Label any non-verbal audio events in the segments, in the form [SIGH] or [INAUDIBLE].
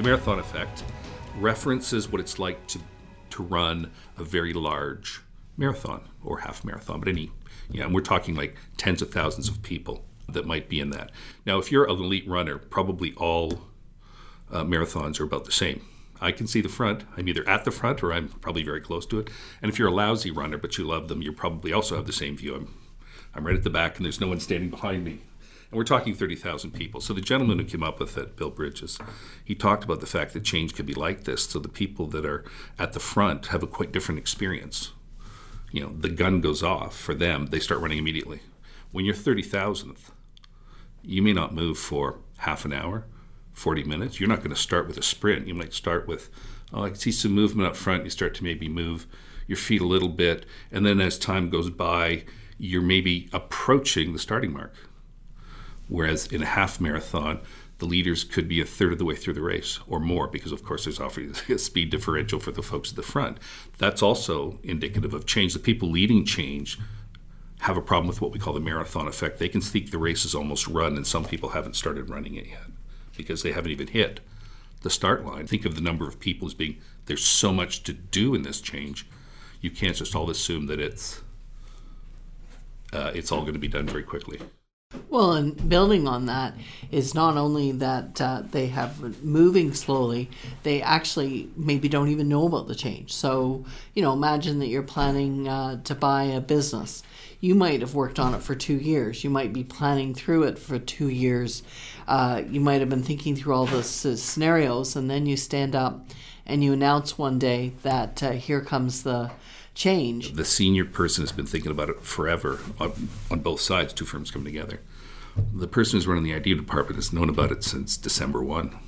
The marathon effect references what it's like to, to run a very large marathon or half marathon, but any, yeah, and we're talking like tens of thousands of people that might be in that. Now, if you're an elite runner, probably all uh, marathons are about the same. I can see the front. I'm either at the front or I'm probably very close to it. And if you're a lousy runner but you love them, you probably also have the same view. I'm, I'm right at the back and there's no one standing behind me. And we're talking 30,000 people. So the gentleman who came up with it, Bill Bridges, he talked about the fact that change could be like this. So the people that are at the front have a quite different experience. You know, the gun goes off for them, they start running immediately. When you're 30,000th, you may not move for half an hour, 40 minutes. You're not going to start with a sprint. You might start with, oh, I can see some movement up front. You start to maybe move your feet a little bit. And then as time goes by, you're maybe approaching the starting mark. Whereas in a half marathon, the leaders could be a third of the way through the race or more because of course there's often [LAUGHS] a speed differential for the folks at the front. That's also indicative of change. The people leading change have a problem with what we call the marathon effect. They can think the race is almost run and some people haven't started running it yet because they haven't even hit the start line. Think of the number of people as being there's so much to do in this change. You can't just all assume that it's uh, it's all going to be done very quickly well, and building on that is not only that uh, they have moving slowly, they actually maybe don't even know about the change. So, you know, imagine that you're planning uh, to buy a business. You might have worked on it for two years. You might be planning through it for two years. Uh, you might have been thinking through all the scenarios, and then you stand up and you announce one day that uh, here comes the change. The senior person has been thinking about it forever on, on both sides, two firms come together. The person who's running the idea department has known about it since December 1.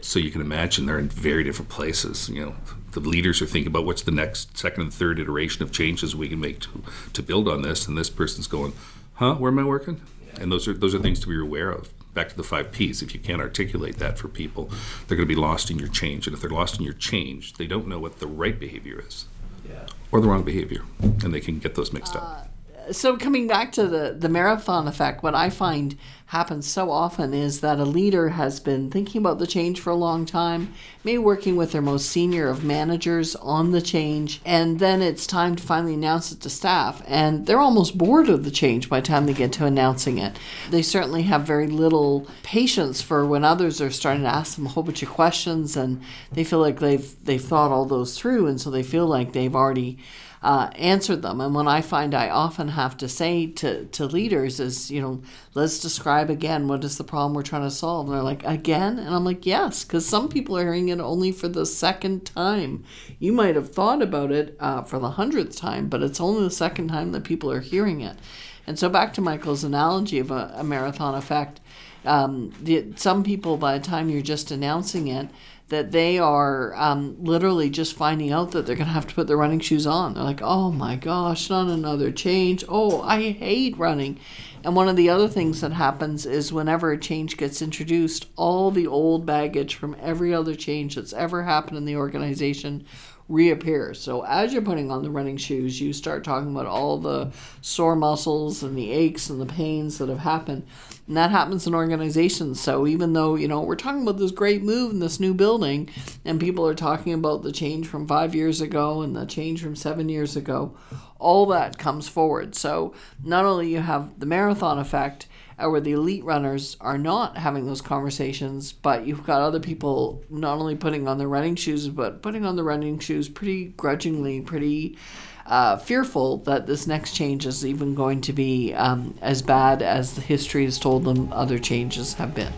So you can imagine they're in very different places. You know, the leaders are thinking about what's the next second and third iteration of changes we can make to, to build on this, and this person's going, "Huh? Where am I working?" And those are those are things to be aware of. Back to the five P's. If you can't articulate that for people, they're going to be lost in your change. And if they're lost in your change, they don't know what the right behavior is yeah. or the wrong behavior, and they can get those mixed uh, up. So coming back to the the marathon effect, what I find happens so often is that a leader has been thinking about the change for a long time, maybe working with their most senior of managers on the change, and then it's time to finally announce it to staff. And they're almost bored of the change by the time they get to announcing it. They certainly have very little patience for when others are starting to ask them a whole bunch of questions and they feel like they've they've thought all those through and so they feel like they've already uh, answered them. And when I find I often have to say to, to leaders is, you know, let's describe again what is the problem we're trying to solve. And they're like, again? And I'm like, yes, because some people are hearing it only for the second time. You might have thought about it uh, for the hundredth time, but it's only the second time that people are hearing it. And so back to Michael's analogy of a, a marathon effect, um, the, some people by the time you're just announcing it, that they are um, literally just finding out that they're going to have to put their running shoes on. They're like, oh my gosh, not another change. Oh, I hate running. And one of the other things that happens is whenever a change gets introduced, all the old baggage from every other change that's ever happened in the organization reappears. So as you're putting on the running shoes, you start talking about all the sore muscles and the aches and the pains that have happened. And that happens in organizations. So even though, you know, we're talking about this great move in this new building and people are talking about the change from 5 years ago and the change from 7 years ago, all that comes forward. So not only you have the marathon effect, uh, where the elite runners are not having those conversations, but you've got other people not only putting on their running shoes, but putting on the running shoes pretty grudgingly, pretty uh, fearful that this next change is even going to be um, as bad as the history has told them other changes have been.